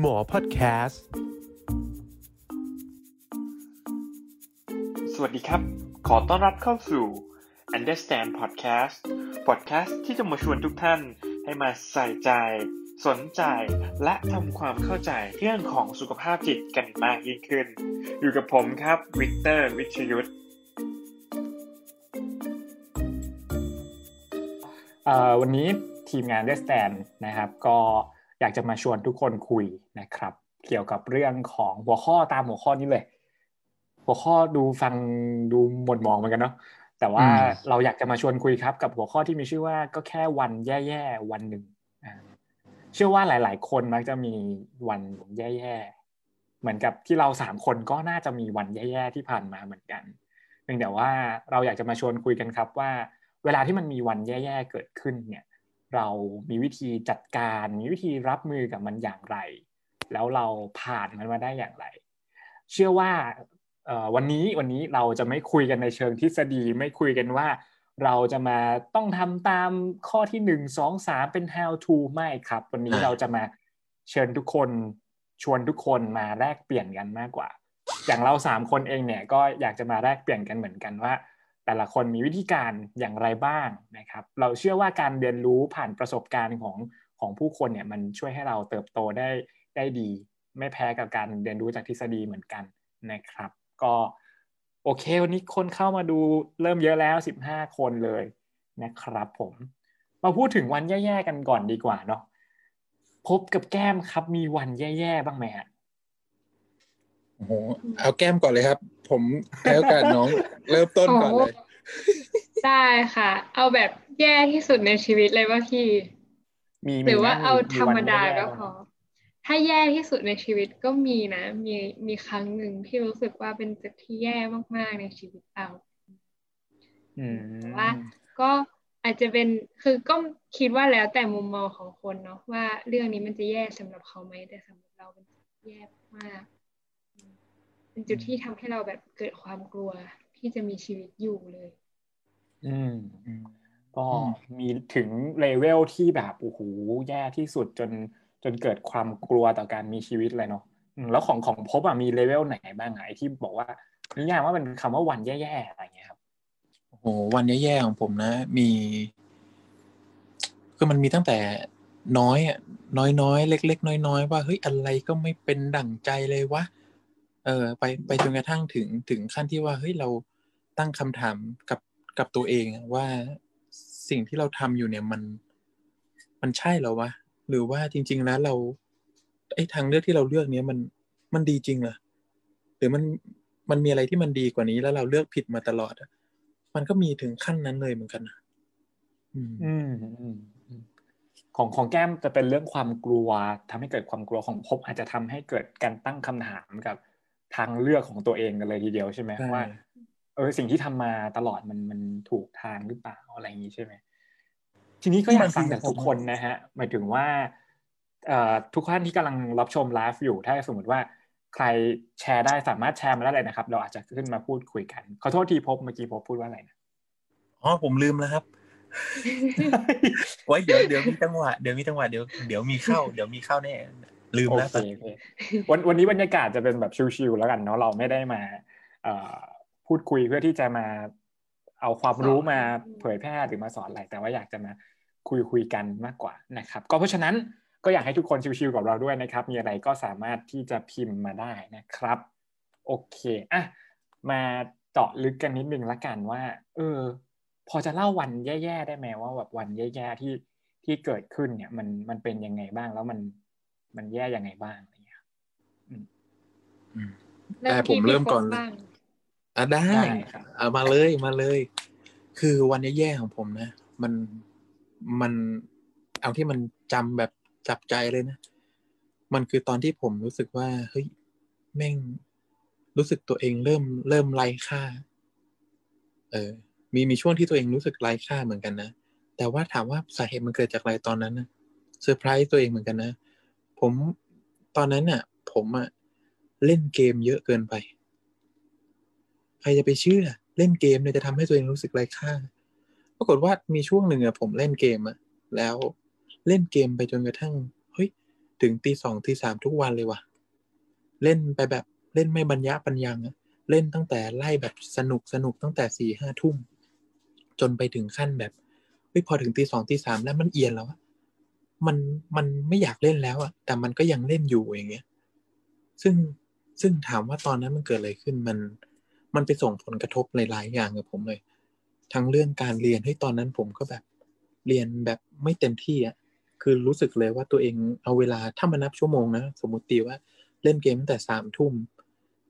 หมอพอดแคสต์ สวัสดีครับ ขอต้อนรับเข้าสู่ Understand Podcast Podcast ที่จะมาชวนทุกท่านให้มาใส่ใจ สนใจ และทำความเข้าใจเรื่องของสุขภาพจิตกันมากยิ่งขึ้น อยู่กับผมครับวิกเตอร์วิชยุทธเอ่อวันนี้ทีมงานเดสแตนนะครับก็ อยากจะมาชวนทุกคนคุยนะครับ เกี่ยวกับเรื่องของหัวข้อตามหัวข้อนี้เลย หัวข้อดูฟังดูหม่นหมองเหมือนกันเนาะแต่ว่าเราอยากจะมาชวนคุยครับ กับหัวข้อที่มีชื่อว่าก็แค่วันแย่ๆวันหนึ่งอ่าเชื่อว่าหลาย ๆ คนมักจะมีวันแย่ๆเหมือนกับที่เราสามคนก็น่าจะมีวันแย่ๆที่ผ่านมาเหมือนกันเพียงแต่ว่าเราอยากจะมาชวนคุยกันครับว่า เวลาที่มันมีวันแย่ๆเกิดขึ้นเนี่ย เรามีวิธีจัดการ มีวิธีรับมือกับมันอย่างไร แล้วเราผ่านมันมาได้อย่างไร เชื่อว่าวันนี้วันนี้เราจะไม่คุยกันในเชิงทฤษฎีไม่คุยกันว่า เราจะมาต้องทำตามข้อที่หนึ่งสองสามเป็น how to ไม่ครับ วันนี้เราจะมาเชิญทุกคนชวนทุกคนมาแลกเปลี่ยนกันมากกว่า อย่างเราสามคนเองเนี่ยก็อยากจะมาแลกเปลี่ยนกันเหมือนกันว่า แต่ละคนมีวิธีการอย่างไรบ้างนะครับ เราเชื่อว่าการเรียนรู้ผ่านประสบการณ์ของของผู้คนเนี่ยมันช่วยให้เราเติบโตได้ได้ดี ไม่แพ้กับการเรียนรู้จากทฤษฎีเหมือนกันนะครับ ก็โอเค วันนี้คนเข้ามาดูเริ่มเยอะแล้ว 15 คนเลยนะครับผม มาพูดถึงวันแย่ๆกันก่อนดีกว่าเนาะพบกับแก้มครับมีวันแย่ๆบ้างไหมฮะ โอ้โหเอาแก้มก่อนเลยครับ ผมให้โอกาสน้องเริ่มต้นก่อนเลย ได้ค่ะ เอาแบบแย่ที่สุดในชีวิตเลยว่าพี่มีหรือว่าไหมเอาธรรมดาวันแย่ๆก็พอ ถ้าแย่ที่สุดในชีวิตก็มีนะ มีมีครั้งหนึ่งที่รู้สึกว่าเป็นจุดที่แย่มากๆในชีวิตเราอืมแต่ว่าก็อาจจะเป็นคือก็คิดว่าแล้วแต่มุมมองของคนเนาะว่าเรื่องนี้มันจะแย่สำหรับเขาไหมแต่สำหรับเราเป็นจุดที่แย่มากอืม เป็นจุดที่ทำให้เราแบบเกิดความกลัวที่จะมีชีวิตอยู่เลย อืมก็อืมมีถึงเลเวลที่แบบโอ้โหแย่ที่สุดจนจนเกิดความกลัวต่อการมีชีวิตเลยเนาะอืมแล้วของของพบอะมีเลเวลไหนบ้างอะไอที่บอกว่านิยามว่าเป็นคำว่าวันแย่ๆอะไรอย่างเงี้ยครับโอ้โหวันแย่ๆของผมนะ มีคือมันมีตั้งแต่น้อยอะน้อยๆเล็ก ๆ น้อยๆว่าเฮ้ยอะไรก็ไม่เป็นดั่งใจเลยวะ เออไปไปจนกระทั่งถึงถึงขั้นที่ว่าเฮ้ยเราตั้งคำถามกับกับตัวเองว่าสิ่งที่เราทำอยู่เนี่ยมันมันใช่เหรอวะหรือว่าจริง ๆ แล้วเราไอ้ทางเลือกที่เราเลือกเนี้ยมันมันดีจริงเหรอหรือมันมันมีอะไรที่มันดีกว่านี้แล้วเราเลือกผิดมาตลอดมันก็มีถึงขั้นนั้นเลยเหมือนกันนะอืมอืมอืมอืมของของแก้มจะเป็นเรื่องความกลัวทำให้เกิดความกลัวของพบอาจจะทำให้เกิดการตั้งคำถามกับ ทางเลือกของตัวเองกันเลยทีเดียวใช่ไหมใช่ว่าเออสิ่งที่ทำมาตลอดมันมันถูกทางหรือเปล่าอะไรอย่างนี้ใช่ไหมทีนี้ก็อยากฟังจากทุกคนนะฮะหมายถึงว่าเอ่อทุกท่านที่กำลังรับชมไลฟ์อยู่ถ้าสมมติว่าใครแชร์ได้สามารถแชร์มาได้เลยนะครับ เราอาจจะขึ้นมาพูดคุยกัน ขอโทษทีพบเมื่อกี้พบพูดว่าอะไรนะอ๋อผมลืมแล้วครับไว้เดี๋ยวเดี๋ยวมีจังหวะเดี๋ยวมีจังหวะเดี๋ยวเดี๋ยวมีเข้า เดี๋ยวมีเข้าแน่ ลืมโอแล้วเคโอเควันวันนี้บรรยากาศจะเป็นแบบชิลๆแล้วกันเนาะเราไม่ได้มาเอ่อพูดคุยเพื่อที่จะมาเอาความรู้มาเผยแพร่หรือมาสอนอะไรแต่ว่าอยากจะมาคุยคุยกันมากกว่านะครับ ก็เพราะฉะนั้นก็อยากให้ทุกคนชิลๆกับเราด้วยนะครับ มีอะไรก็สามารถที่จะพิมพ์มาได้นะครับ โอเคอะมาเจาะลึกกันนิดนึงละกันว่า เออ พอจะเล่าวันแย่ๆได้ไหมว่าแบบวันแย่ๆที่ที่เกิดขึ้นเนี่ย มันมันเป็นยังไงบ้างแล้วมัน มันแย่ยังไงบ้างอะไรเงี้ยอืมเริ่มแต่ผมที่เริ่มพี่ก่อนพบเลยบ้างอะได้ได้ครับเอามาเลยมาเลย คือวันแย่ๆของผมนะ มันมันเอาที่มันจำแบบจับใจเลยนะ มันคือตอนที่ผมรู้สึกว่าเฮ้ยแม่งรู้สึกตัวเองเริ่มเริ่มไร้ค่า เออ มีมีช่วงที่ตัวเองรู้สึกไร้ค่าเหมือนกันนะ แต่ว่าถามว่าสาเหตุมันเกิดจากอะไรตอนนั้นนะเซอร์ไพรส์ตัวเองเหมือนกันนะ ผมตอนนั้นน่ะ ผมอะเล่นเกมเยอะเกินไป ใครจะไปเชื่อ เล่นเกมเนี่ยจะทำให้ตัวเองรู้สึกไร้ค่า ปรากฏว่ามีช่วงหนึ่งอะผมเล่นเกมอะแล้วเล่นเกมไปจนกระทั่งเฮ้ยถึงตีสองตีสามทุกวันเลยว่ะ เล่นไปแบบเล่นไม่บรรยะปัญญังอะเล่นตั้งแต่ไล่แบบสนุกสนุกตั้งแต่สี่ห้าทุ่มจนไปถึงขั้นแบบเฮ้ยพอถึงตีสองตีสามแล้วมันเอียนแล้วอะ มันมันไม่อยากเล่นแล้วอะแต่มันก็ยังเล่นอยู่อย่างเงี้ย ซึ่งซึ่งถามว่าตอนนั้นมันเกิดอะไรขึ้นมันมันไปส่งผลกระทบหลายๆอย่างกับผมเลย ทั้งเรื่องการเรียนให้ตอนนั้นผมก็แบบเรียนแบบไม่เต็มที่อะคือรู้สึกเลยว่าตัวเองเอาเวลาถ้ามานับชั่วโมงนะสมมติตีว่าเล่นเกมตั้งแต่สามทุ่ม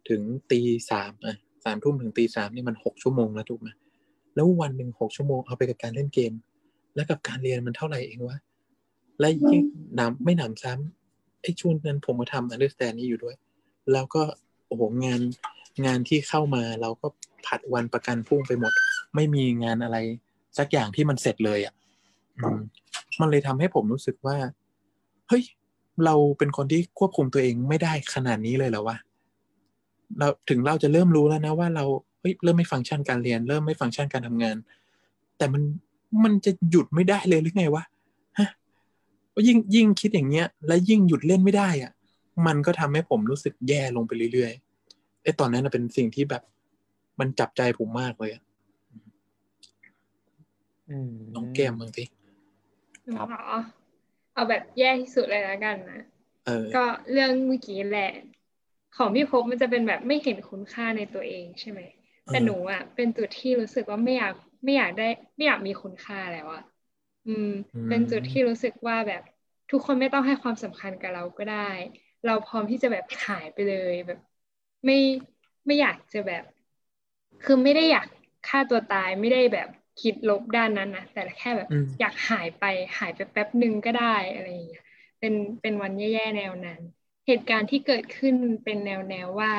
ถึงตีสามอะสามทุ่มถึงตีสามนี่มันหกชั่วโมงแล้วถูกไหมแล้ววันหนึ่งหกชั่วโมงเอาไปกับการเล่นเกม แล้วกับการเรียนมันเท่าไหร่เองวะ และยิ่งนำไม่หนำซ้ำไอ้ช่วงนั้นผมก็ทำ understand นี้อยู่ด้วย แล้วก็โอ้โหงานงานที่เข้ามาเราก็ผัดวันประกันพรุ่งไปหมด ไม่มีงานอะไร สักอย่างที่มันเสร็จเลยอะอืมมันเลยทำให้ผมรู้สึกว่า เฮ้ย เราเป็นคนที่ควบคุมตัวเองไม่ได้ขนาดนี้เลยเหรอวะเราถึงเราจะเริ่มรู้แล้วนะว่าเราเฮ้ยเริ่มไม่ฟังก์ชันการเรียน เริ่มไม่ฟังก์ชันการทำงาน แต่มันมันจะหยุดไม่ได้เลยหรือไงวะฮะ ยิ่งยิ่งคิดอย่างเงี้ย และยิ่งหยุดเล่นไม่ได้อะ มันก็ทำให้ผมรู้สึกแย่ลงไปเรื่อยๆไอ้ตอนนั้นนะเป็นสิ่งที่แบบ มันจับใจผมมากเลยอะอืมน้องแก้มบางทีครับเหรอเอาแบบแย่ที่สุดเลยแล้วกันนะเออก็เรื่องเมื่อกี้แหละ ของพี่พบมันจะเป็นแบบไม่เห็นคุณค่าในตัวเองใช่ไหมแต่หนูอะเป็นจุดที่รู้สึกว่าไม่อยากไม่อยากได้ ไม่อยากมีคุณค่าแล้วอะ อืม เป็นจุดที่รู้สึกว่าแบบทุกคนไม่ต้องให้ความสำคัญกับเราก็ได้ เราพร้อมที่จะแบบหายไปเลยแบบ ไม่ไม่อยากจะแบบ คือไม่ได้อยากฆ่าตัวตายไม่ได้แบบคิดลบด้านนั้นนะแต่แค่แบบอืมอยากหายไปหายไปแป๊บหนึ่งก็ได้อะไรอย่างเงี้ยเป็นเป็นวันแย่ๆแนวนั้น เหตุการณ์ที่เกิดขึ้นเป็นแนวแนวว่า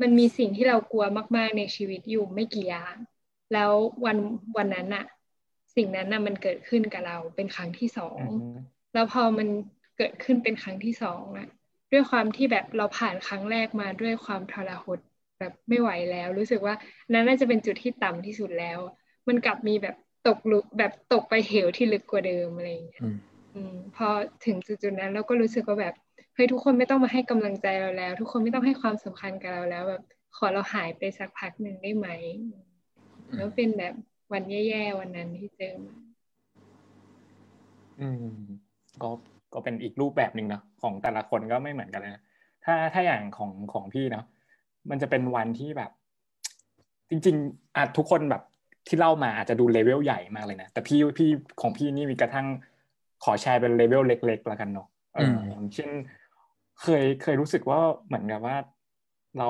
มันมีสิ่งที่เรากลัวมาก ๆในชีวิตอยู่ไม่กี่อย่างแล้ววันวันนั้นอะ สิ่งนั้นน่ะมันเกิดขึ้นกับเราเป็นครั้งที่สองอืมแล้วพอมันเกิดขึ้นเป็นครั้งที่สองอะด้วยความที่แบบเราผ่านครั้งแรกมาด้วยความทรหดแบบไม่ไหวแล้ว รู้สึกว่านั้นน่าจะเป็นจุดที่ต่ำที่สุดแล้ว มันกลับมีแบบตกลุแบบตกไปเหวที่ลึกกว่าเดิมอะไรอย่างเงี้ยอืมอืมพอถึงจุดๆนั้นเราก็รู้สึกว่าแบบเฮ้ยทุกคนไม่ต้องมาให้กำลังใจเราแล้ว ทุกคนไม่ต้องให้ความสำคัญกับเราแล้วแบบขอเราหายไปสักพักหนึ่งได้ไหมแล้วเป็นแบบ วันแย่ๆวันนั้นที่เจอมาอืม ก็ก็เป็นอีกรูปแบบหนึ่งเนาะของแต่ละคนก็ไม่เหมือนกันเลยนะถ้าถ้าอย่างของของพี่เนาะมันจะเป็นวันที่แบบ จริง ๆอาจทุกคนแบบที่เล่ามาอาจจะดูเลเวลใหญ่มากเลยนะแต่พี่พี่ของพี่นี่มีกระทั่งขอแชร์เป็นเลเวลเล็กๆแล้วกันเนาะเอออย่างเช่น เคยเคยรู้สึกว่าเหมือนกับว่าเรา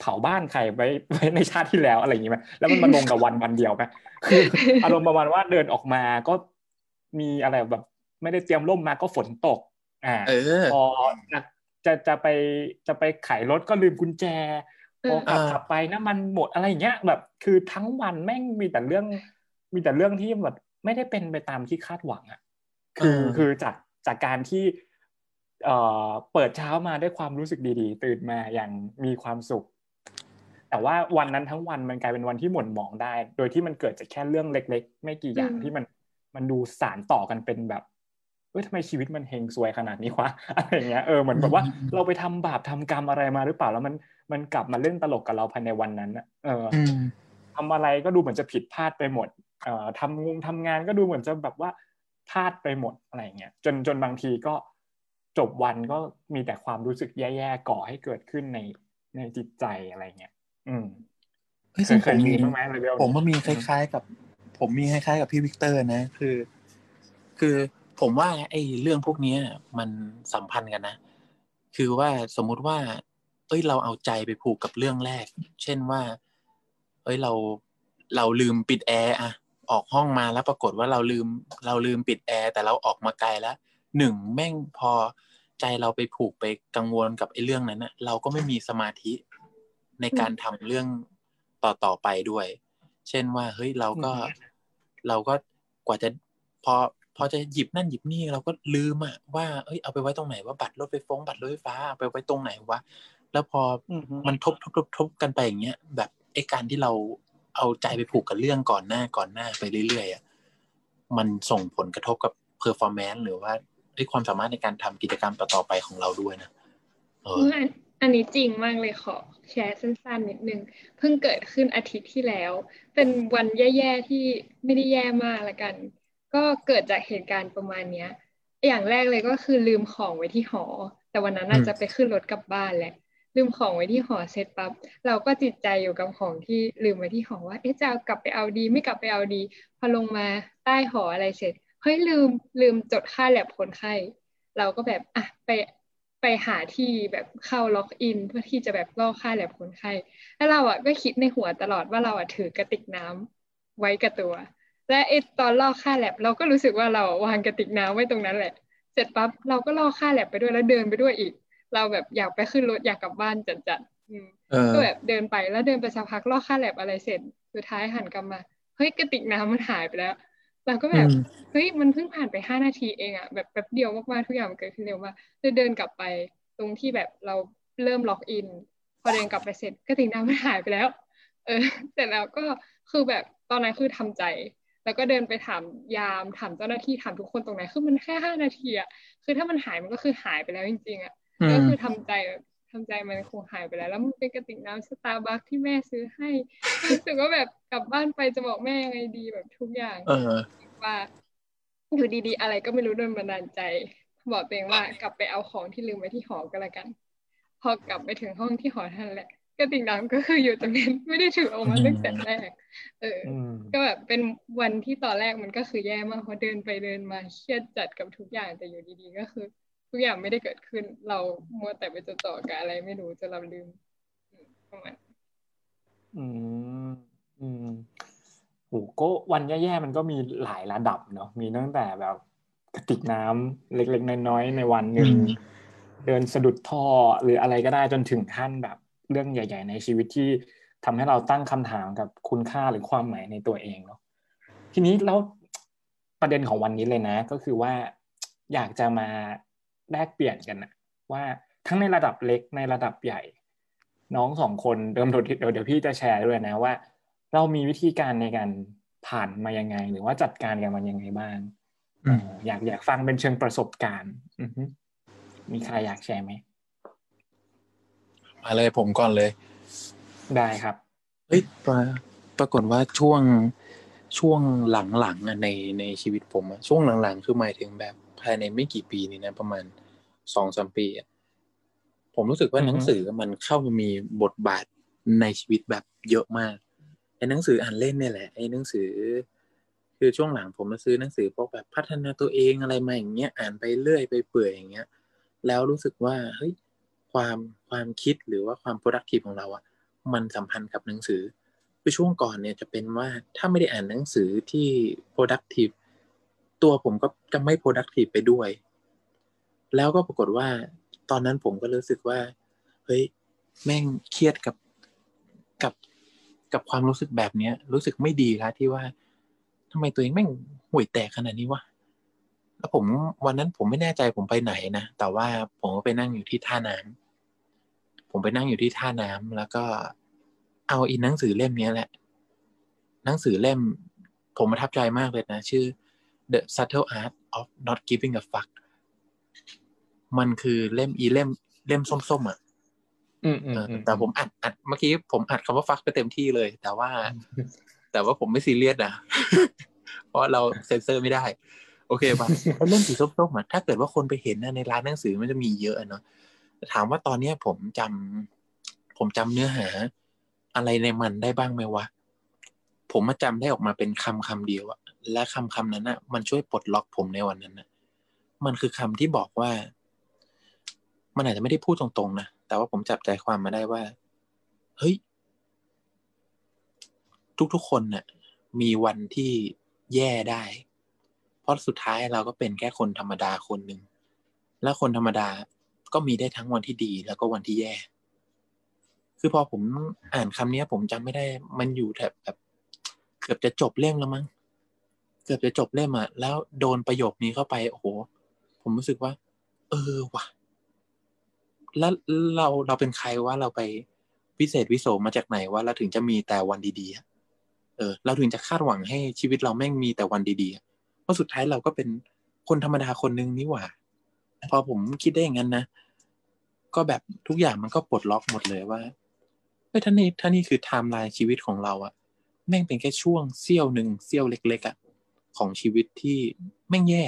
เผาบ้านใครไว้ไว้ในชาติที่แล้วอะไรอย่างงี้ไหมแล้วมันมาลงกับวันวันเดียวไหมคืออารมณ์ประมาณว่าเดินออกมาก็มีอะไรแบบ ไม่ได้เตรียมร่มมาก็ฝนตก อ่าเออพอจะจะจะไปจะไปไขรถก็ลืมกุญแจพอขับเออขับไปน้ำมันหมดอะไรอย่างเงี้ยแบบ คือทั้งวันแม่งมีแต่เรื่อง มีแต่เรื่องที่แบบไม่ได้เป็นไปตามที่คาดหวังอะคือเออคือจากจากการที่เอ่อเปิดเช้ามาด้วยความรู้สึกดีๆ ตื่นมาอย่างมีความสุข แต่ว่าวันนั้นทั้งวันมันกลายเป็นวันที่หม่นหมองได้ โดยที่มันเกิดจากแค่เรื่องเล็ก ๆ ไม่กี่อย่างอืมที่มันมันดูสารต่อกันเป็นแบบเอ้ยทำไมชีวิตมันเฮงซวยขนาดนี้วะอะไรอย่างเงี้ยเออเหมือนแบบว่าอืมเราไปทำบาปทำกรรมอะไรมาหรือเปล่าแล้วมันมันกลับมาเล่นตลกกับเราภายในวันนั้นอะเออออืมทำอะไรก็ดูเหมือนจะผิดพลาดไปหมดเอ่อทำงงทำงานก็ดูเหมือนจะแบบว่าพลาดไปหมดอะไรอย่างเงี้ยจนจนบางทีก็จบวันก็มีแต่ความรู้สึกแย่ๆก่อให้เกิดขึ้นในในจิตใจอะไรเงี้ย อืมเฮ้ยเคซึ่ยงเคผยมมีมีบ้างไหมเลเวลผมก็มีคล้าย ๆ กับ ผมมีคล้ายๆกับพี่วิกเตอร์นะ คือ คือผมว่าไอ้เรื่องพวกเนี้ยมันสัมพันธ์กันนะ คือว่าสมมุติว่า เอ้ยเราเอาใจไปผูกกับเรื่องแรก เช่นว่า เอ้ยเราเราลืมปิดแอร์อะออกห้องมาแล้วปรากฏว่าเราลืม เราลืมปิดแอร์แต่เราออกมาไกลแล้วหนึ่งแม่งพอใจเราไปผูกไปกังวลกับไอ้เรื่องนั้นนะเราก็ไม่มีสมาธิ ในการทำเรื่องต่อต่อๆไปด้วย เช่นว่าเฮ้ยเราก็เราก็กว่าจะพอพอจะหยิบนั่นหยิบนี่เราก็ลืมอะว่าเอ้ยเอาไปไว้ตรงไหนว่าบัตรรถไฟฟ้องบัตรรถไฟฟ้าเอาไปไว้ตรงไหนวะแล้วพออืมฮึมันทบทบทบทบกันไปอย่างเงี้ยแบบไอ้การที่เราเอาใจไปผูกกับเรื่องก่อนหน้าก่อนหน้าไปเรื่อยๆอะมันส่งผลกระทบกับperformance หรือว่าอ้ยความสามารถในการทำกิจกรรมต่อๆไปของเราด้วยนะเออ อันนี้จริงมากเลยขอแชร์สั้นๆนิดนึง เพิ่งเกิดขึ้นอาทิตย์ที่แล้ว เป็นวันแย่ๆที่ไม่ได้แย่มากละกัน ก็เกิดจากเหตุการณ์ประมาณเนี้ย อย่างแรกเลยก็คือลืมของไว้ที่หอ แต่วันนั้นอาจจะไปขึ้นรถกลับบ้านแหละ ลืมของไว้ที่หอเสร็จปั๊บเราก็จิตใจอยู่กับของที่ลืมไว้ที่หอว่าเอ๊ะจะเอากลับไปเอาดี ไม่กลับไปเอาดี พอลงมาใต้หออะไรเสร็จเฮ้ยลืมลืมจดค่าแลบคนไข้เราก็แบบอะไป ไปหาที่แบบเข้า log in เพื่อที่จะแบบลอกค่าแลบคนไข้แล้วเราอะก็คิดในหัวตลอดว่าเราอะถือกระติกน้ำไว้กับตัว และไอ้ตอนลอกค่าแลบเราก็รู้สึกว่าเราวางกระติกน้ำไว้ตรงนั้นแหละ เสร็จปั๊บเราก็ลอกค่าแลบไปด้วยแล้วเดินไปด้วยอีก เราแบบอยากไปขึ้นรถอยากกลับบ้านจัดๆอืมเออก็แบบเดินไปแล้วเดินไปสักพักลอกค่าแลบอะไรเสร็จสุดท้ายหันกลับมาเฮ้ยกระติกน้ำมันหายไปแล้ว เราก็แบบอืมเฮ้ยมันเพิ่งผ่านไปห้านาทีเองอะแบบแป๊บเดียวมากๆทุกอย่างมันเกิดขึ้นเร็วมากเลยเดินกลับไปตรงที่แบบเราเริ่มล็อกอิน พอเดินกลับไปเสร็จกระติกน้ำมันหายไปแล้ว เออเสร็จแล้วก็คือแบบตอนนั้นคือทำใจ แล้วก็เดินไปถามยามถามเจ้าหน้าที่ถามทุกคนตรงไหนคือมันแค่ห้านาทีอะคือถ้ามันหายมันก็คือหายไปแล้วจริงๆอะอืมก็คือทำใจแบบ ทำใจมันคงหายไปแล้ว แล้วมันเป็นกระติกน้ำสตาร์บัคที่แม่ซื้อให้รู้สึกว่าแบบกลับบ้านไปจะบอกแม่ยังไงดีแบบทุกอย่างเออว่าอยู่ดีๆ อะไรก็ไม่รู้โดนบันดาลใจ บอกตัวเองว่ากลับไปเอาของที่ลืมไว้ที่หอก็แล้วกัน พอกลับไปถึงห้องที่หอท่านแหละกระติกน้ำก็คืออยู่ตรงนั้นไม่ได้ถือออกมาตั้งแต่แรก เออออืมก็แบบเป็นวันที่ตอนแรกมันก็คือแย่มากเพราะเดินไปเดินมาเครียดจัดกับทุกอย่างแต่อยู่ดีๆ ก็คือ ทุกอย่างไม่ได้เกิดขึ้น เรามัวแต่ไปจดจ่อกับอะไรไม่รู้จนเราลืมอืมประมาณอืมอืมโหก็วันแย่ๆมันก็มีหลายระดับเนาะมีตั้งแต่แบบกระติกน้ำเล็กๆน้อยๆในวันหนึ่งอืมเดินสะดุดท่อหรืออะไรก็ได้จนถึงขั้นแบบเรื่องใหญ่ ๆ ในชีวิตที่ทำให้เราตั้งคำถามกับคุณค่าหรือความหมายในตัวเองเนาะทีนี้แล้วประเด็นของวันนี้เลยนะ ก็คือว่าอยากจะมา แลกเปลี่ยนกันนะว่าทั้งในระดับเล็กในระดับใหญ่ น้องสองคนเดิมเดี๋ยวเดี๋ยวพี่จะแชร์ด้วยนะว่า เรามีวิธีการในการผ่านมายังไง หรือว่าจัดการกับมันยังไงบ้างอืมเอ่ออยากอยากฟังเป็นเชิงประสบการณ์อือฮึมีใครอยากแชร์ไหมมาเลยผมก่อนเลย ได้ครับเฮ้ยปราปรากฏว่าช่วงช่วงหลังๆอะในในชีวิตผมอะช่วงหลังๆ คือหมายถึงแบบ ภายในไม่กี่ปีนี้นะ ประมาณสองสามปีอะผมรู้สึกว่าอือฮึหนังสือมันเข้ามามีบทบาทในชีวิตแบบเยอะมากไอ้หนังสืออ่านเล่นเนี่ยแหละไอ้หนังสือ คือช่วงหลังผมมาซื้อหนังสือพวกแบบพัฒนาตัวเองอะไรมาอย่างเงี้ยอ่านไปเรื่อยไปเปื่อยอย่างเงี้ย แล้วรู้สึกว่าเฮ้ยความความคิดหรือว่าความ productive ของเราอะมันสัมพันธ์กับหนังสือคือช่วงก่อนเนี่ยจะเป็นว่าถ้าไม่ได้อ่านหนังสือที่ productive ตัวผมก็จะไม่ productive ไปด้วย แล้วก็ปรากฏว่า ตอนนั้นผมก็รู้สึกว่า เฮ้ย แม่งเครียดกับกับกับความรู้สึกแบบเนี้ย รู้สึกไม่ดีแล้วที่ว่าทำไมตัวเองแม่งห่วยแตกขนาดนี้วะแล้วผมวันนั้นผมไม่แน่ใจผมไปไหนนะ แต่ว่าผมก็ไปนั่งอยู่ที่ท่าน้ำผมไปนั่งอยู่ที่ท่าน้ำแล้วก็เอาอินหนังสือเล่มเนี้ยแหละ หนังสือเล่ม ผมประทับใจมากเลยนะ ชื่อ The Subtle Art of Not Giving a Fuck มันคือเล่มอีเล่มเล่มส้มๆอะอืมอืมเอออืมแต่ผมอัดอัดเมื่อกี้ผมอัดคำว่าฟักไปเต็มที่เลย แต่ว่า แต่ว่าผมไม่ซีเรียสนะเพราะเราเซ็นเซอร์ไม่ได้ โอเคป่ะไอ้เล่มสีส้มๆอะถ้าเกิดว่าคนไปเห็นนะในร้านหนังสือมันจะมีเยอะอะเนาะแต่ถามว่าตอนเนี้ยผมจำผมจำเนื้อหา อะไรในมันได้บ้างไหมวะ ผมมาจำได้ออกมาเป็นคำคำเดียวอะ และคำคำนั้นอะมันช่วยปลดล็อกผมในวันนั้นนะมันคือคำที่บอกว่า มันอาจจะไม่ได้พูดตรงๆนะแต่ว่าผมจับใจความมาได้ว่า เฮ้ย ทุกๆคนน่ะ มีวันที่แย่ได้ เพราะสุดท้ายเราก็เป็นแค่คนธรรมดาคนหนึ่งและคนธรรมดาก็มีได้ทั้งวันที่ดีแล้วก็วันที่แย่ คือพอผมอ่านคำนี้ผมจำไม่ได้ มันอยู่แถบแบบเกือบจะจบเล่มแล้วมั้ง เกือบจะจบเล่มอะแล้วโดนประโยคนี้เข้าไปโอ้โห ผมรู้สึกว่า เออว่ะ แล้วเราเราเป็นใครว่าเราไปวิเศษวิโสมาจากไหนว่าเราถึงจะมีแต่วันดีๆเออ เราถึงจะคาดหวังให้ชีวิตเราแม่งมีแต่วันดีๆเพราะสุดท้ายเราก็เป็นคนธรรมดาคนหนึ่งนี่หว่า พอผมคิดได้อย่างนั้นนะก็แบบทุกอย่างมันก็ปลดล็อกหมดเลยว่าเฮ้ยท่านี่ท่านี่คือไทม์ไลน์ชีวิตของเราอะแม่งเป็นแค่ช่วงเสี้ยวหนึ่งเสี้ยวเล็กๆอะ ของชีวิตที่แม่งแย่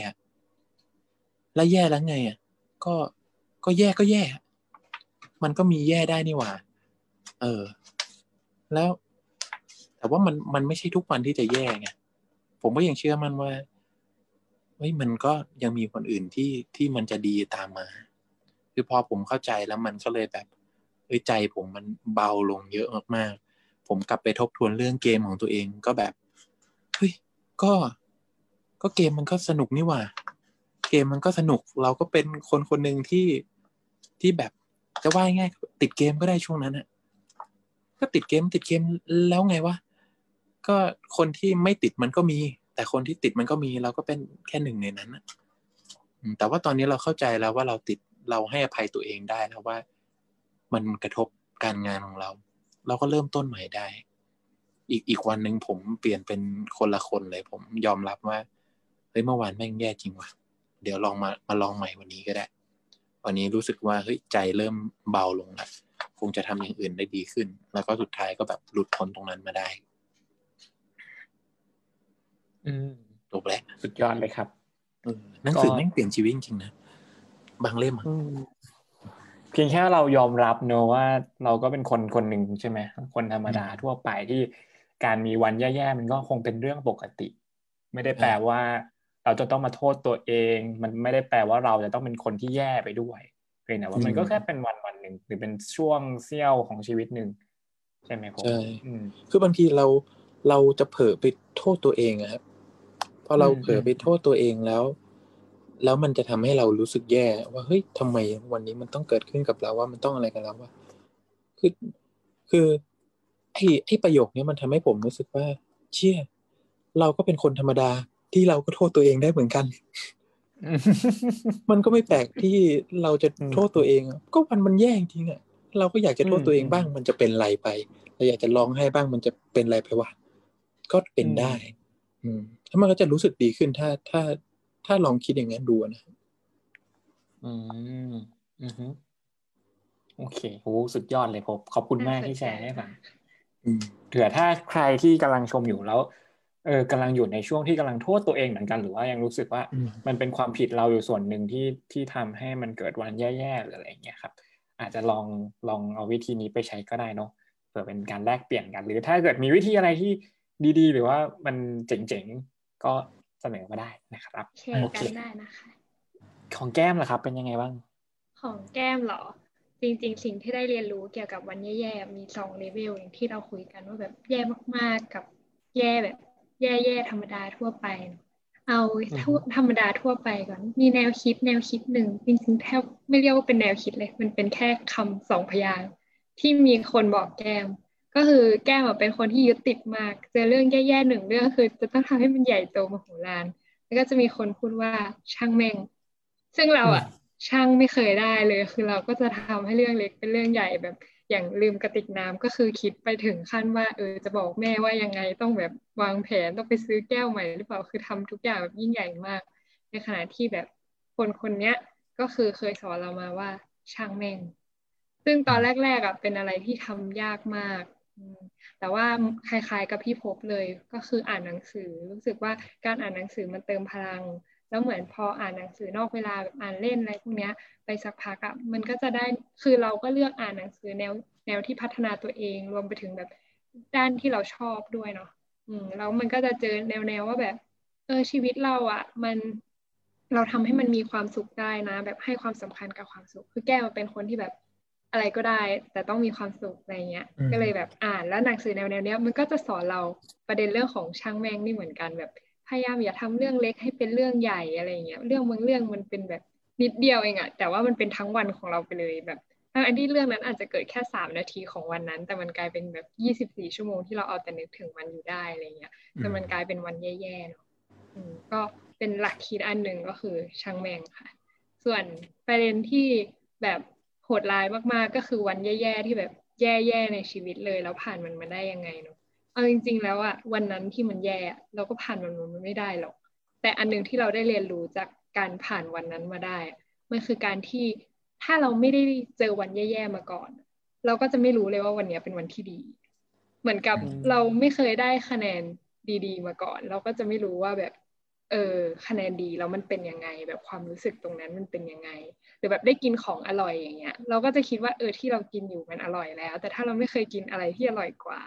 แล้วแย่แล้วไงอะก็ก็แย่ก็แย่ มันก็มีแย่ได้นี่หว่า เออ แล้ว แต่ว่ามันมันไม่ใช่ทุกวันที่จะแย่ไงผมก็ยังเชื่อมันว่าเฮ้ยมันก็ยังมีคนอื่นที่ที่มันจะดีตามมา คือพอผมเข้าใจแล้วมันก็เลยแบบเอ้ยใจผมมันเบาลงเยอะมากๆ ผมกลับไปทบทวนเรื่องเกมของตัวเองก็แบบ เฮ้ย ก็ ก็เกมมันก็สนุกนี่หว่า เกมมันก็สนุก เราก็เป็นคนคนหนึ่งที่ที่แบบจะว่าง่ายติดเกมก็ได้ช่วงนั้นอะก็ติดเกมติดเกมแล้วไงวะก็คนที่ไม่ติดมันก็มี แต่คนที่ติดมันก็มีเราก็เป็นแค่หนึ่งในนั้นนะแต่ว่าตอนนี้เราเข้าใจแล้วว่าเราติดเราให้อภัยตัวเองได้แล้วว่า มันกระทบการงานของเรา เราก็เริ่มต้นใหม่ได้ อีกอีกวันหนึ่งผมเปลี่ยนเป็นคนละคนเลย ผมยอมรับว่า เฮ้ยเมื่อวานแม่งแย่จริงว่ะ เดี๋ยวลองมามาลองใหม่วันนี้ก็ได้ วันนี้รู้สึกว่าเฮ้ยใจเริ่มเบาลงแล้วคงจะทำอย่างอื่นได้ดีขึ้น แล้วก็สุดท้ายก็แบบหลุดพ้นตรงนั้นมาได้ อืมจบแล้วสุดยอดเลยครับเออหนังสือแม่งเปลี่ยนชีวิตจริงๆนะบางเล่มอะอืมเพียงแค่เรายอมรับเนอะว่าเราก็เป็นคนคนหนึ่งใช่ไหมคนธรรมดาทั่วไปที่การมีวันแย่ๆมันก็คงเป็นเรื่องปกติ ไม่ได้แปลว่า เราจะต้องมาโทษตัวเอง มันไม่ได้แปลว่าเราจะต้องเป็นคนที่แย่ไปด้วยเพียงแต่ว่ามันก็แค่เป็นวันวันหนึ่งหรือเป็นช่วงเสี้ยวของชีวิตหนึ่งใช่ไหมผมใช่อืมคือบางทีเราเราจะเผลอไปโทษตัวเองอะครับพอเราอืมเผลอไปโทษตัวเองแล้ว แล้วมันจะทำให้เรารู้สึกแย่ว่าเฮ้ยทำไมวันนี้มันต้องเกิดขึ้นกับเราว่ามันต้องอะไรกันแล้วว่าคือคือไอ้ไอ้ประโยคนี้มันทำให้ผมรู้สึกว่า เชี่ยเราก็เป็นคนธรรมดา ที่เราก็โทษตัวเองได้เหมือนกัน มันก็ไม่แปลกที่เราจะอืมโทษตัวเองอะก็วันมันแย่จริงๆอะเราก็อยากจะโทษตัวเองอืมบ้าง มันจะเป็นไรไปเราอยากจะร้องไห้บ้างมันจะเป็นไรไปวะก็เป็นอืมได้ อืมแล้วมันก็จะรู้สึกดีขึ้นถ้าถ้าถ้าลองคิดอย่างนั้นดูนะอืมอือฮึโอเคโหสุดยอดเลยผมขอบคุณมากที่แชร์ให้ฟังอืมเผื่อถ้าใครที่กำลังชมอยู่แล้ว เออกำลังอยู่ในช่วงที่กำลังโทษตัวเองเหมือนกันหรือว่ายังรู้สึกว่าอืมมันเป็นความผิดเราอยู่ส่วนหนึ่งที่ที่ทำให้มันเกิดวันแย่ๆหรืออะไรอย่างเงี้ยครับ อาจจะลองลองเอาวิธีนี้ไปใช้ก็ได้เนาะเผื่อเป็นการแลกเปลี่ยนกัน หรือถ้าเกิดมีวิธีอะไรที่ดีๆ หรือว่ามันเจ๋งๆก็เสนอมาได้นะครับแชร์โอกัเคนได้นะคะ ของแก้มล่ะครับ เป็นยังไงบ้าง ของแก้มเหรอ จริง ๆ สิ่งที่ได้เรียนรู้เกี่ยวกับวันแย่ๆมีสองเลเวลอย่างที่เราคุยกันว่าแบบแย่มากๆกับแย่แบบ แย่ๆธรรมดาทั่วไป เอาทั่วธรรมดาทั่วไปก่อน มีแนวคิดแนวคิดหนึ่งจริงๆแทบไม่เรียกว่าเป็นแนวคิดเลย มันเป็นแค่คำสองพยางค์ที่มีคนบอกแก้ม ก็คือแก้มอะเป็นคนที่ยึดติดมาก เจอเรื่องแย่ๆหนึ่งเรื่องคือ จะต้องทำให้มันใหญ่โตมโหฬารแล้วก็จะมีคนพูดว่าช่างแม่ง ซึ่งเราอะช่างไม่เคยได้เลย คือเราก็จะทำให้เรื่องเล็กเป็นเรื่องใหญ่แบบ อย่างลืมกระติกน้ำก็คือคิดไปถึงขั้นว่า เออจะบอกแม่ว่ายังไงต้องแบบวางแผนต้องไปซื้อแก้วใหม่หรือเปล่าคือทำทุกอย่างแบบยิ่งใหญ่มาก ในขณะที่แบบคนคนเนี้ยก็คือเคยสอนเรามาว่าช่างแม่ง ซึ่งตอนแรกๆอะเป็นอะไรที่ทำยากมาก แต่ว่าคล้ายๆกับพี่พบเลยก็คืออ่านหนังสือรู้สึกว่าการอ่านหนังสือมันเติมพลัง แล้วเหมือนพออ่านหนังสือนอกเวลาแบบอ่านเล่นอะไรพวกเนี้ยไปสักพักอะมันก็จะได้คือเราก็เลือกอ่านหนังสือแนวแนวที่พัฒนาตัวเอง รวมไปถึงแบบด้านที่เราชอบด้วยเนาะอืมแล้วมันก็จะเจอแนวแนวว่าแบบ เออชีวิตเราอะมันเราทำให้มันมีความสุขได้นะ แบบให้ความสำคัญกับความสุข คือแก้วมันเป็นคนที่แบบอะไรก็ได้ แต่ต้องมีความสุขอะไรเงี้ยอืมก็เลยแบบอ่านแล้วหนังสือแนวแนวเนี้ยมันก็จะสอนเราประเด็นเรื่องของช่างแม่งนี่เหมือนกันแบบ พยายามอย่าทำเรื่องเล็กให้เป็นเรื่องใหญ่อะไรเงี้ย เรื่องบางเรื่องมันเป็นแบบนิดเดียวเองอะแต่ว่ามันเป็นทั้งวันของเราไปเลยแบบอันที่เรื่องนั้นอาจจะเกิดแค่สามนาทีของวันนั้น แต่มันกลายเป็นแบบยี่สิบสี่ชั่วโมงที่เราเอาแต่นึกถึงมันอยู่ได้อะไรเงี้ยแต่มันกลายเป็นวันแย่ๆเนาะอืมก็เป็นหลักคิดอันหนึ่งก็คือช่างแม่งค่ะ ส่วนประเด็นที่แบบโหดร้ายมากๆก็คือวันแย่ๆที่แบบแย่ๆในชีวิตเลย แล้วผ่านมันมาได้ยังไงเนาะ เอาจริง ๆ แล้วอะวันนั้นที่มันแย่อะเราก็ผ่านมันมาไม่ได้หรอก แต่อันหนึ่งที่เราได้เรียนรู้จากการผ่านวันนั้นมาได้อะมันคือการที่ถ้าเราไม่ได้เจอวันแย่ๆมาก่อน เราก็จะไม่รู้เลยว่าวันนี้เป็นวันที่ดี เหมือนกับเราไม่เคยได้คะแนนดีๆ มาก่อน เราก็จะไม่รู้ว่าแบบ เออคะแนนดีแล้วมันเป็นยังไง แบบความรู้สึกตรงนั้นมันเป็นยังไง หรือแบบได้กินของอร่อยอย่างเงี้ย เราก็จะคิดว่าเออที่เรากินอยู่มันอร่อยแล้ว แต่ถ้าเราไม่เคยกินอะไรที่อร่อยกว่า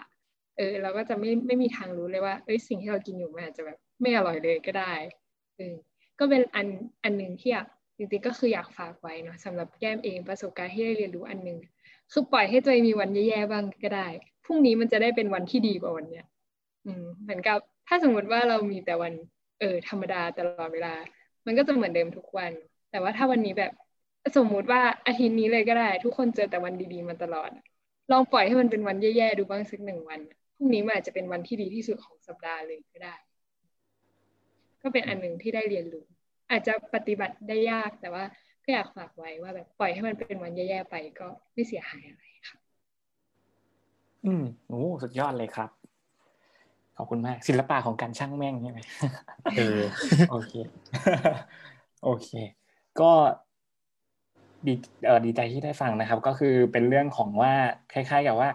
เออเราก็จะไม่ไม่มีทางรู้เลยว่าเอ้ยสิ่งที่เรากินอยู่มันอาจจะแบบไม่อร่อยเลยก็ได้เออก็เป็นอันอันหนึ่งที่อยากจริงๆก็คืออยากฝากไว้เนาะสำหรับแก้มเองประสบการณ์ที่ได้เรียนรู้อันหนึ่งคือปล่อยให้ตัวเองมีวันแย่ๆบ้างก็ได้พรุ่งนี้มันจะได้เป็นวันที่ดีกว่าวันเนี้ยอืมเหมือนกับถ้าสมมติว่าเรามีแต่วันเออธรรมดาตลอดเวลา มันก็จะเหมือนเดิมทุกวัน แต่ว่าถ้าวันนี้แบบสมมุติว่าอาทิตย์นี้เลยก็ได้ ทุกคนเจอแต่วันดีๆมาตลอด ลองปล่อยให้มันเป็นวันแย่ๆดูบ้างสักหนึ่งวัน พรุ่งนี้มันอาจจะเป็นวันที่ดีที่สุดของสัปดาห์เลยก็ได้ ก็เป็นอันหนึ่งที่ได้เรียนรู้ อาจจะปฏิบัติได้ยากแต่ว่าก็อยากฝากไว้ว่าแบบปล่อยให้มันเป็นวันแย่ๆไปก็ไม่เสียหายอะไรค่ะอืมโอ้สุดยอดเลยครับขอบคุณมาก ศิลปะของการช่างแม่งใช่ไหมเออโอเค โอเค ก็ดีเออดีใจที่ได้ฟังนะครับ ก็คือเป็นเรื่องของว่าคล้ายๆกับว่า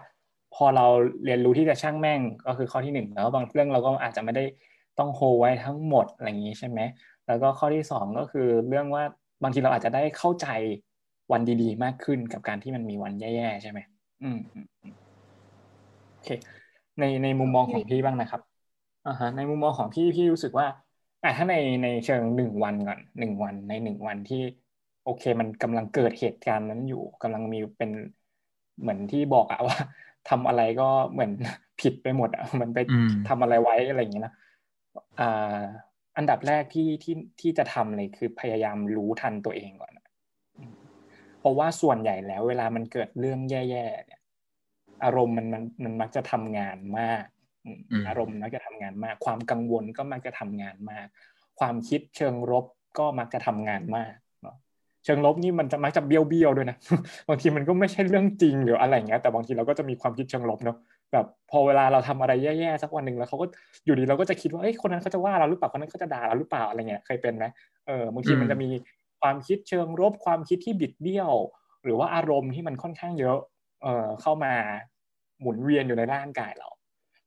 พอเราเรียนรู้ที่จะช่างแม่งก็คือข้อที่หนึ่งแล้วบางเรื่องเราก็อาจจะไม่ได้ต้องโฮไว้ทั้งหมดอะไรอย่างนี้ใช่ไหมแล้วก็ข้อที่สองก็คือเรื่องว่าบางทีเราอาจจะได้เข้าใจวันดี ๆ มากขึ้นกับการที่มันมีวันแย่ๆใช่ไหมอืมโอเค ในในมุมมองของพี่บ้างนะครับอ่าฮะในมุมมองของพี่พี่รู้สึกว่าอะถ้าในในเชิงหนึ่งวันก่อนหนึ่งวันในหนึ่งวันที่ โอเค มันกำลังเกิดเหตุการณ์นั้นอยู่กำลังมีเป็นเหมือนที่บอกอะว่า ทำอะไรก็เหมือนผิดไปหมดอะมันไปทำอะไรไว้อะไรอย่างเงี้ยนะอ่าอันดับแรกที่ที่ที่จะทำเลยคือพยายามรู้ทันตัวเองก่อนเพราะว่าส่วนใหญ่แล้วเวลามันเกิดเรื่องแย่ๆเนี่ย อารมณ์มันมันมันมักจะทำงานมากอารมณ์มักจะทำงานมาก ความกังวลก็มักจะทำงานมาก ความคิดเชิงลบก็มักจะทำงานมากเนาะเชิงลบนี่มันจะมักจะเบี้ยวเบี้ยวด้วยนะบางทีมันก็ไม่ใช่เรื่องจริงหรืออะไรเงี้ยแต่บางทีเราก็จะมีความคิดเชิงลบเนาะแบบพอเวลาเราทำอะไรแย่ๆสักวันหนึ่งแล้วเขาก็อยู่ดีเราก็จะคิดว่าเอ้ยคนนั้นเขาจะว่าเราหรือเปล่าคนนั้นเขาจะด่าเราหรือเปล่าอะไรเงี้ยเคยเป็นไหมเออบางทีมันจะมีความคิดเชิงลบความคิดที่บิดเบี้ยว หรือว่าอารมณ์ที่มันค่อนข้างเยอะเออเข้ามาหมุนเวียนอยู่ในร่างกายเรา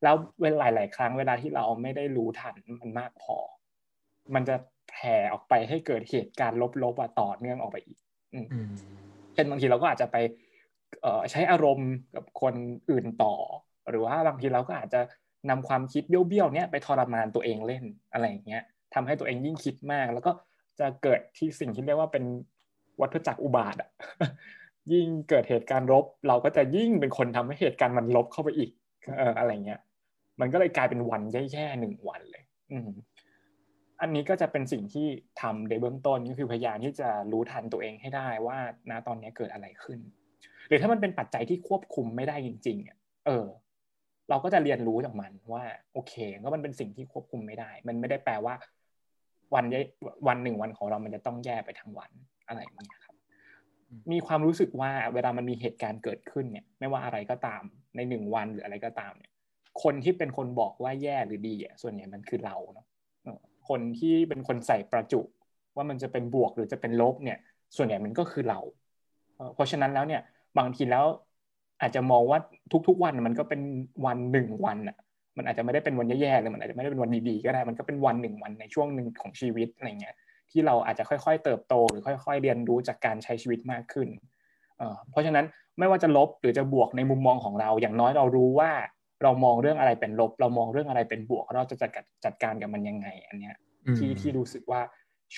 แล้วเวลาหลาย ๆ ครั้งเวลาที่เราไม่ได้รู้ทันมันมากพอ มันจะ แผ่ออกไปให้เกิดเหตุการณ์ลบๆต่อเนื่องออกไปอีกเช่นบางทีเราก็อาจจะไปใช้อารมณ์กับคนอื่นต่อ หรือว่าบางทีเราก็อาจจะนำความคิดเบี้ยวๆเนี้ยไปทรมานตัวเองเล่นอะไรอย่างเงี้ยทำให้ตัวเองยิ่งคิดมาก แล้วก็จะเกิดที่สิ่งที่เรียกว่าเป็นวัฏจักรอุบาทอะยิ่งเกิดเหตุการณ์ลบ เราก็จะยิ่งเป็นคนทำให้เหตุการณ์มันลบเข้าไปอีกเอออะไรเงี้ย มันก็เลยกลายเป็นวันแย่ๆหนึ่งวันเลย อืม อันนี้ก็จะเป็นสิ่งที่ทำในเบื้องต้นก็คือพยายามที่จะรู้ทันตัวเองให้ได้ว่าณตอนนี้เกิดอะไรขึ้น หรือถ้ามันเป็นปัจจัยที่ควบคุมไม่ได้จริงๆเนี่ยเออ เราก็จะเรียนรู้จากมันว่าโอเคก็มันเป็นสิ่งที่ควบคุมไม่ได้ มันไม่ได้แปลว่า วันวันหนึ่งวันของเรามันจะต้องแย่ไปทั้งวันอะไรอย่างเงี้ยครับ มีความรู้สึกว่าเวลามันมีเหตุการณ์เกิดขึ้นเนี่ย ไม่ว่าอะไรก็ตามในหนึ่งวันหรืออะไรก็ตามเนี่ย คนที่เป็นคนบอกว่าแย่หรือดีอะส่วนใหญ่มันคือเราเนาะ คนที่เป็นคนใส่ประจุ ว่ามันจะเป็นบวกหรือจะเป็นลบเนี่ย ส่วนใหญ่มันก็คือเรา เพราะฉะนั้นแล้วเนี่ยบางทีแล้วอาจจะมองว่าทุกๆวันมันก็เป็นวันหนึ่งวันอะมันอาจจะไม่ได้เป็นวันแย่ๆเลยมันอาจจะไม่ได้เป็นวันดีๆก็ได้ มันก็เป็นวันหนึ่งวันในช่วงหนึ่งของชีวิตอะไรเงี้ยที่เราอาจจะค่อยๆ เติบโต หรือค่อย ๆ เรียนรู้จากการใช้ชีวิตมากขึ้น เพราะฉะนั้นไม่ว่าจะลบหรือจะบวกในมุมมองของเรา อย่างน้อยเรารู้ว่า เรามองเรื่องอะไรเป็นลบ เรามองเรื่องอะไรเป็นบวก เราจะจัดจัดการกับมันยังไง อันเนี้ยที่ที่รู้สึกว่า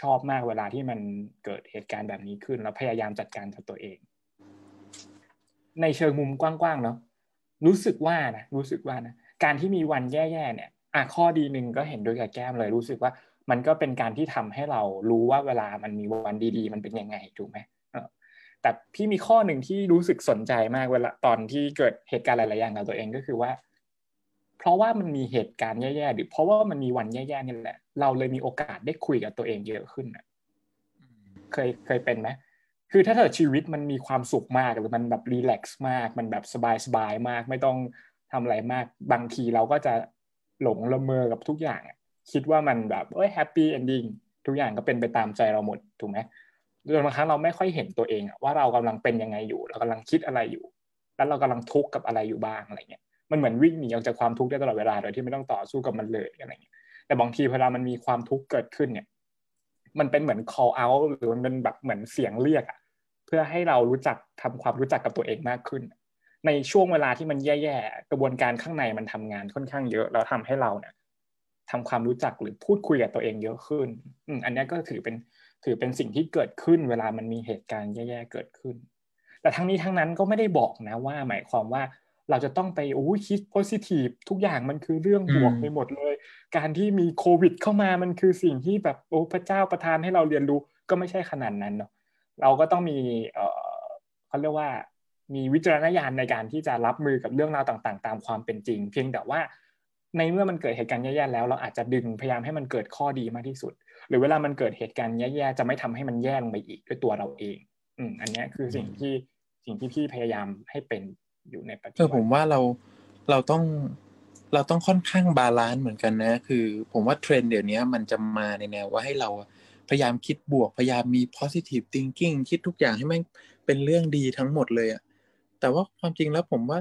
ชอบมากเวลาที่มันเกิดเหตุการณ์แบบนี้ขึ้น แล้วพยายามจัดการกับตัวเอง ในเชิงมุมกว้างๆเนาะรู้สึกว่านะรู้สึกว่านะการที่มีวันแย่ๆเนี่ยอะข้อดีหนึ่งก็เห็นด้วยกับแก้มเลยรู้สึกว่า มันก็เป็นการที่ทำให้เรารู้ว่าเวลามันมีวันดีๆ มันเป็นยังไงถูกไหมแต่พี่มีข้อหนึ่งที่รู้สึกสนใจมากเวลาตอนที่เกิดเหตุการณ์หลายๆอย่างกับตัวเองก็คือว่า เพราะว่ามันมีเหตุการณ์แย่ๆหรือเพราะว่ามันมีวันแย่ๆนี่แหละ เราเลยมีโอกาสได้คุยกับตัวเองเยอะขึ้นอะเคยเคยเป็นไหมคือถ้าเกิดชีวิตมันมีความสุขมากหรือมันแบบ relax มาก มันแบบสบายๆมาก ไม่ต้องทำอะไรมาก บางทีเราก็จะหลงละเมอกับทุกอย่าง คิดว่ามันแบบเอ้ย happy ending ทุกอย่างก็เป็นไปตามใจเราหมดถูกไหมจนบางครั้งเราไม่ค่อยเห็นตัวเองว่าเรากำลังเป็นยังไงอยู่ เรากำลังคิดอะไรอยู่ แล้วเรากำลังทุกข์กับอะไรอยู่บ้างอะไรเงี้ย มันเหมือนวิ่งหนีออกจากความทุกข์ได้ตลอดเวลาโดยที่ไม่ต้องต่อสู้กับมันเลยอะไรเงี้ยแต่บางทีเวลามันมีความทุกข์เกิดขึ้นเนี่ย มันเป็นเหมือน call out หรือมันเป็นแบบเหมือนเสียงเรียกอะเพื่อให้เรารู้จักทำความรู้จักกับตัวเองมากขึ้น ในช่วงเวลาที่มันแย่ๆกระบวนการข้างในมันทำงานค่อนข้างเยอะแล้วทำให้เราเนี่ยทำความรู้จักหรือพูดคุยกับตัวเองเยอะขึ้นอือันนี้ก็ถือเป็นถือเป็นสิ่งที่เกิดขึ้น เวลามันมีเหตุการณ์แย่ๆเกิดขึ้น แต่ทั้งนี้ทั้งนั้นก็ไม่ได้บอกนะว่า หมายความว่า เราจะต้องไปโอ้คิดโพซิทีฟทุกอย่างมันคือเรื่องบวกไปหมดเลย การที่มีโควิดเข้ามามันคือสิ่งที่แบบโอ้พระเจ้าประทานให้เราเรียนรู้ก็ไม่ใช่ขนาดนั้นเนาะเราก็ต้องมีเอ่อเขาเรียกว่ามีวิจารณญาณในการที่จะรับมือกับเรื่องราวต่าง ๆ ตามความเป็นจริง เพียงแต่ว่าในเมื่อมันเกิดเหตุการณ์แย่ๆแล้วเราอาจจะดึงพยายามให้มันเกิดข้อดีมากที่สุด หรือเวลามันเกิดเหตุการณ์แย่ๆจะไม่ทำให้มันแย่ลงไปอีกด้วยตัวเราเอง อืมอันนี้คือสิ่งที่สิ่งที่พี่พยายามให้เป็น อยู่ในปัจจุเออบัผมว่าเราเราต้องเราต้องค่อนข้าง balance เหมือนกันนะ คือ ผมว่าเทรนด์เดี๋ยวนี้มันจะมาในแนวว่าให้เราพยายามคิดบวก พยายามมี positive thinking คิดทุกอย่างให้แม่งเป็นเรื่องดีทั้งหมดเลยอะแต่ว่าความจริงแล้วผมว่า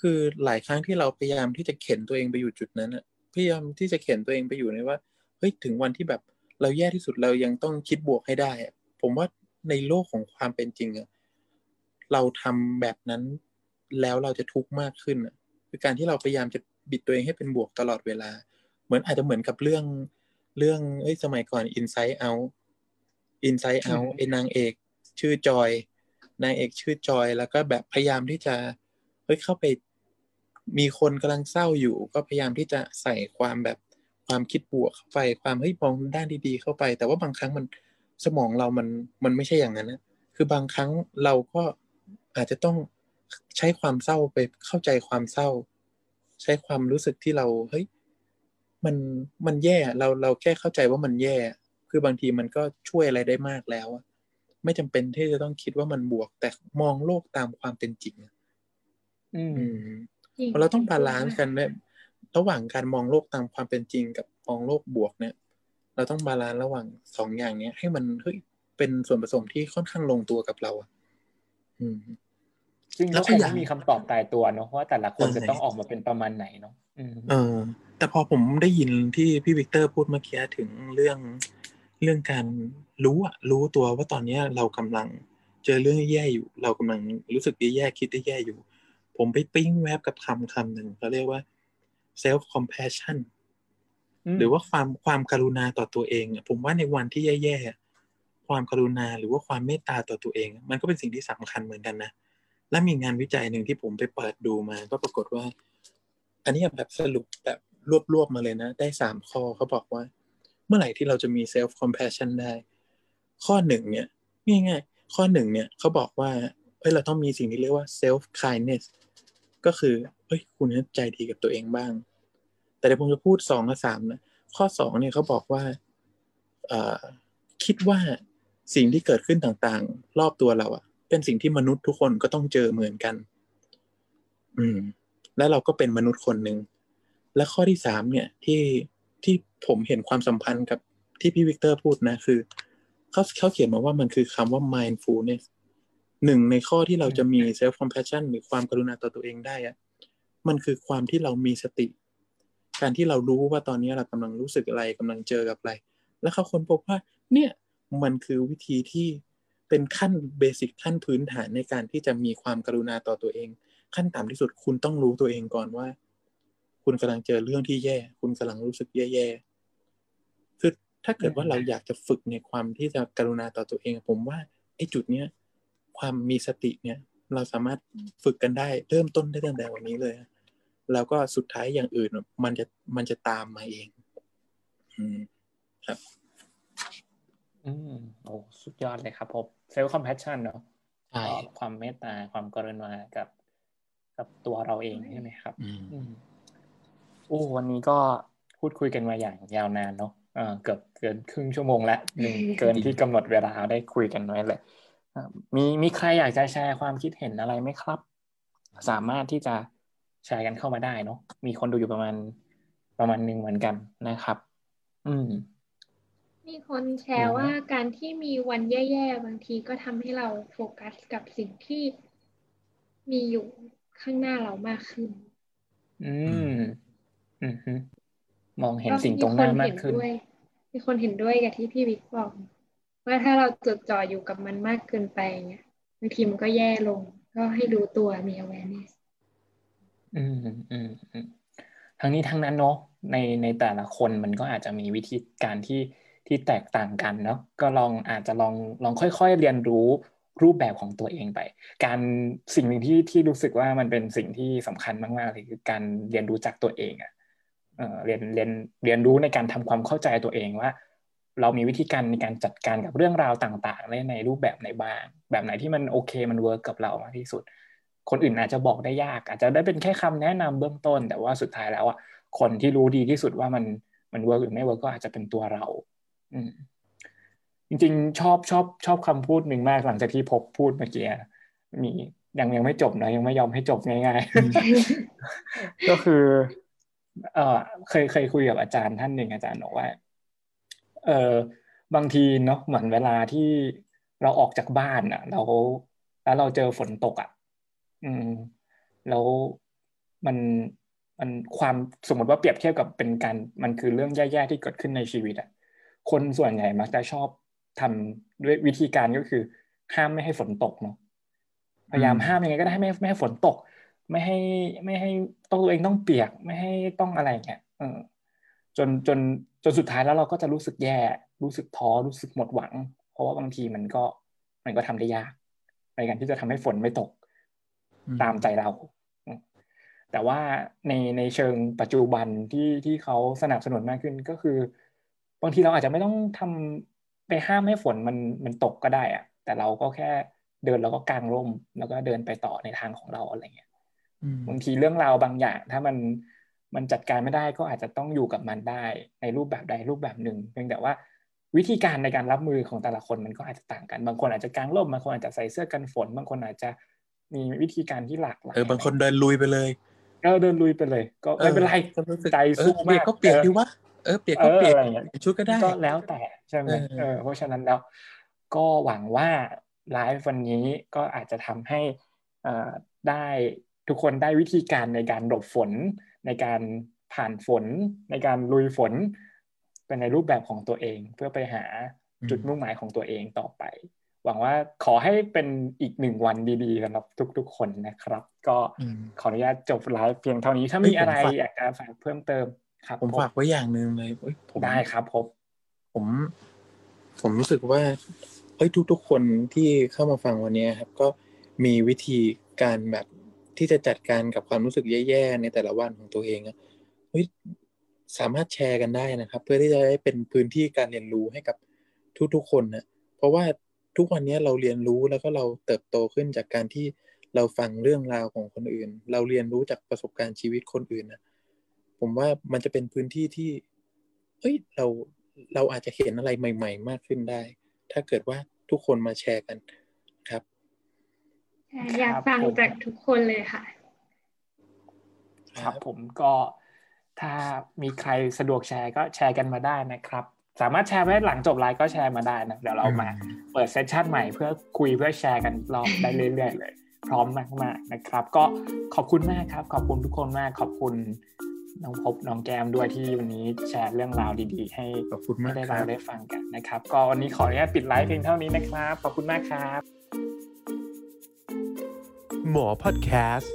คือหลายครั้งที่เราพยายามที่จะเข็นตัวเองไปอยู่จุดนั้นอะพยายามที่จะเข็นตัวเองไปอยู่ในว่าเฮ้ยถึงวันที่แบบเราแย่ที่สุดเรายังต้องคิดบวกให้ได้ ผมว่าในโลกของความเป็นจริงอะเราทำแบบนั้น แล้วเราจะทุกข์มากขึ้นอะคือการที่เราพยายามจะบิดตัวเองให้เป็นบวกตลอดเวลา เหมือนอาจจะเหมือนกับเรื่องเรื่องเอ้ยสมัยก่อน Inside Out Inside Out ไอ้นางเอก ชื่อจอยนางเอกชื่อจอย แล้วก็แบบพยายามที่จะเฮ้ยเข้าไปมีคนกำลังเศร้าอยู่ ก็พยายามที่จะใส่ความแบบความคิดบวกเข้าไป ความเฮ้ยมองด้านดีๆเข้าไป แต่ว่าบางครั้งมันสมองเรามันมันไม่ใช่อย่างนั้นนะคือบางครั้งเราก็อาจจะต้อง ใช้ความเศร้าไปเข้าใจความเศร้า ใช้ความรู้สึกที่เราเฮ้ยมันมันแย่เราเราแค่เข้าใจว่ามันแย่ คือบางทีมันก็ช่วยอะไรได้มากแล้วอะไม่จำเป็นที่จะต้องคิดว่ามันบวก แต่มองโลกตามความเป็นจริงอะอืมอืมจริงเราต้อง balance กันเนี่ยระหว่างการมองโลกตามความเป็นจริง กับมองโลกบวกเนี่ย เราต้อง balance ระหว่างสองอย่างเนี้ย ให้มันเฮ้ยเป็นส่วนผสมที่ค่อนข้างลงตัวกับเราอะอืม ซึ่งแล้ก็วคก็งอย่างไม่มีคำตอบตายตัวเนาะว่าแต่ละคนใช่จะต้องออกมาเป็นประมาณไหนเนาะอืมเออ แต่พอผมได้ยินที่พี่วิกเตอร์พูดเมื่อกี้ถึงเรื่องเรื่องการรู้อะรู้ตัวว่าตอนเนี้ยเรากำลังเจอเรื่องแย่ๆอยู่ เรากำลังรู้สึกแย่ๆคิดแย่ๆอยู่ ผมไปปิ้งแวบกับคำคำหนึ่งเขาเรียกว่า self compassion หรือว่าความความกรุณาต่อตัวเองอะผมว่าในวันที่แย่ๆอะความกรุณาหรือว่าความเมตตาต่อตัวเอง มันก็เป็นสิ่งที่สำคัญเหมือนกันนะ และมีงานวิจัยหนึ่งที่ผมไปเปิดดูมา ก็ปรากฏว่า อันนี้แบบสรุปแบบรวบๆมาเลยนะ ได้สามข้อเขาบอกว่า เมื่อไหร่ที่เราจะมี self compassion ได้ ข้อหนึ่งเนี่ยง่ายๆข้อหนึ่งเนี่ยเขาบอกว่าเอ้ยเราต้องมีสิ่งที่เรียกว่า self kindness ก็คือเอ้ยคุณใจดีกับตัวเองบ้าง แต่เดี๋ยวผมจะพูดสองกับสามนะข้อสองเนี่ยเขาบอกว่าเออคิดว่าสิ่งที่เกิดขึ้นต่างๆ รอบตัวเราอะ เป็นสิ่งที่มนุษย์ทุกคนก็ต้องเจอเหมือนกัน อืม และเราก็เป็นมนุษย์คนหนึ่ง และข้อที่สามเนี่ยที่ที่ผมเห็นความสัมพันธ์กับที่พี่วิกเตอร์พูดนะคือเขาเขาเขียนมาว่ามันคือคำว่า mindfulness หนึ่งในข้อที่เราจะมี self compassion หรือความกรุณาต่อตัวเองได้อะมันคือความที่เรามีสติ การที่เรารู้ว่าตอนนี้เรากำลังรู้สึกอะไรกำลังเจอกับอะไร แล้วเขาค้นพบว่า เนี่ยมันคือวิธีที่ เป็นขั้นเบสิกขั้นพื้นฐานในการที่จะมีความกรุณาต่อตัวเอง ขั้นต่ำที่สุดคุณต้องรู้ตัวเองก่อนว่า คุณกำลังเจอเรื่องที่แย่ คุณกำลังรู้สึกแย่ๆคือถ้าเกิดว่าเราอยากจะฝึกในความที่จะกรุณาต่อตัวเอง ผมว่าไอ้จุดเนี้ยความมีสติเนี่ย เราสามารถฝึกกันได้เริ่มต้นได้ตั้งแต่วันนี้เลย แล้วก็สุดท้ายอย่างอื่นมันจะมันจะตามมาเองอืมครับ อืมโอ้สุดยอดเลยครับผม self compassion เนาะใช่ความเมตตาความกรุณากับ กับตัวเราเองใช่ไหมครับอืมอืมโอ้วันนี้ก็พูดคุยกันมาอย่างยาวนานเนาะเออเกือบเกินครึ่งชั่วโมงแล้วหนึ่งเกินที่กำหนดเวลาได้คุยกันไว้เลยอะมีมีใครอยากจะแชร์ความคิดเห็นอะไรไหมครับ สามารถที่จะแชร์กันเข้ามาได้เนาะมีคนดูอยู่ประมาณประมาณหนึ่งเหมือนกันนะครับ อืม มีคนแชร์ว่าการที่มีวันแย่ๆ บางทีก็ทำให้เราโฟกัสกับสิ่งที่มีอยู่ข้างหน้าเรามากขึ้น อืม อืมฮึมองเห็นสิ่งตรงหน้ามากขึ้นมีคนเห็นด้วยกับที่พี่วิกบอกว่าถ้าเราจดจ่ออยู่กับมันมากเกินไปเนี่ยบางทีมันก็แย่ลง ก็ให้รู้ตัวมี awareness อืมอืมอืมทั้งนี้ทั้งนั้นเนาะในในแต่ละคนมันก็อาจจะมีวิธีการที่ ที่แตกต่างกันเนาะก็ลองอาจจะลองลองค่อย ๆ เรียนรู้รูปแบบของตัวเองไป การสิ่งหนึ่งที่ที่รู้สึกว่ามันเป็นสิ่งที่สำคัญมากๆเลยคือการเรียนรู้จักตัวเองอะเรียนเรียนเรียนรู้ในการทำความเข้าใจตัวเองว่า เรามีวิธีการในการจัดการกับเรื่องราวต่างๆในในรูปแบบไหนบ้าง แบบไหนที่มันโอเคมัน work กับเรามากที่สุด คนอื่นอาจจะบอกได้ยาก อาจจะได้เป็นแค่คำแนะนำเบื้องต้น แต่ว่าสุดท้ายแล้วอะคนที่รู้ดีที่สุดว่ามันมัน work หรือไม่ work ก็อาจจะเป็นตัวเรา จริงๆ ชอบชอบชอบคำพูดหนึ่งมากหลังจากที่พบพูดเมื่อกี้มียังยังไม่จบนะยังไม่ยอมให้จบง่าย ๆ ก็คือเออเคยเคยคุยกับอาจารย์ท่านหนึ่งอาจารย์บอกว่า เออบางทีเนาะเหมือนเวลาที่เราออกจากบ้านอะ เราแล้วเราเจอฝนตกอะ อืม แล้วมันมันความสมมติว่าเปรียบเทียบกับเป็นการมันคือเรื่องแย่ๆที่เกิดขึ้นในชีวิตอะ คนส่วนใหญ่มักจะชอบทำด้วยวิธีการก็คือ ห้ามไม่ให้ฝนตกเนาะพยายามห้ามยังไงก็ได้ไม่ไม่ให้ฝนตก ไม่ให้ไม่ให้ต้องตัวเองต้องเปียก ไม่ให้ต้องอะไรเงี้ยเออจนจนจนสุดท้ายแล้วเราก็จะรู้สึกแย่ รู้สึกท้อรู้สึกหมดหวัง เพราะว่าบางทีมันก็มันก็ทำได้ยาก ในการที่จะทำให้ฝนไม่ตก ตามใจเรา แต่ว่าในในเชิงปัจจุบันที่ที่เขาสนับสนุนมากขึ้นก็คือ บางทีเราอาจจะไม่ต้องทำไปห้ามให้ฝนมันมันตกก็ได้อะแต่เราก็แค่เดินแล้วก็กางร่ม แล้วก็เดินไปต่อในทางของเราอะไรเงี้ยบางทีเรื่องราวบางอย่าง ถ้ามันมันจัดการไม่ได้ก็อาจจะต้องอยู่กับมันได้ในรูปแบบใดรูปแบบหนึ่งเพียงแต่ว่าวิธีการในการรับมือของแต่ละคนมันก็อาจจะต่างกัน บางคนอาจจะกางร่มบางคนอาจจะใส่เสื้อกันฝน บางคนอาจจะมีวิธีการที่หลากหลายเออบางคนเดินลุยไปเลยเออเดินลุยไปเลย ก็ไม่เป็นไรใจสู้มากก็เปลี่ยนดีวะ เออเปลี่ยนก็เปลี่ยนชุดก็ได้ก็แล้วแต่ใช่ไหมเออเพราะฉะนั้นแล้วก็หวังว่าไลฟ์วันนี้ก็อาจจะทำให้อ่าได้ทุกคนได้วิธีการในการหลบฝน ในการผ่านฝน ในการลุยฝน เป็นในรูปแบบของตัวเอง เพื่อไปหาจุดมุ่งหมายของตัวเองต่อไป หวังว่าขอให้เป็นอีกหนึ่งวันดีๆสำหรับทุก ๆ คนนะครับ ก็ขออนุญาตจบไลฟ์เพียงเท่านี้ถ้ามีอะไรอยากจะฝากเพิ่มเติม ครับผมฝากไว้อย่างหนึ่งเลยได้ครับผมผม ผมรู้สึกว่าเอ้ยทุกๆคนที่เข้ามาฟังวันนี้ครับ ก็มีวิธีการแบบที่จะจัดการกับความรู้สึกแย่ๆในแต่ละวันของตัวเองอะเฮ้ยสามารถแชร์กันได้นะครับ เพื่อที่จะได้เป็นพื้นที่การเรียนรู้ให้กับทุกๆคนนะเพราะว่าทุกวันนี้เราเรียนรู้แล้วก็เราเติบโตขึ้นจากการที่เราฟังเรื่องราวของคนอื่น เราเรียนรู้จากประสบการณ์ชีวิตคนอื่นนะ ผมว่ามันจะเป็นพื้นที่ที่เฮ้ยเราเราอาจจะเห็นอะไรใหม่ ๆ มากขึ้นได้ ถ้าเกิดว่าทุกคนมาแชร์กันครับอยากฟังจากทุกคนเลยค่ะ ครับผมก็ถ้ามีใครสะดวกแชร์ก็แชร์กันมาได้นะครับ สามารถแชร์ไว้หลังจบไลฟ์ก็แชร์มาได้นะเดี๋ยวเรามาเปิดเซสชันใหม่เพื่อคุยเพื่อแชร์กันรอบได้เรื่อยๆเลย พร้อมมากๆนะครับ ก็ขอบคุณมากครับ ขอบคุณทุกคนมากขอบคุณ น้องพบน้องแก้มด้วยที่วันนี้แชร์เรื่องราวดีๆ ให้ขอบคุณมากได้เราได้ฟังกันนะครับ ก็วันนี้ขออนุญาตปิดไลฟ์เพียงเท่านี้นะครับ ขอบคุณมากครับ หมอพอดแคสต์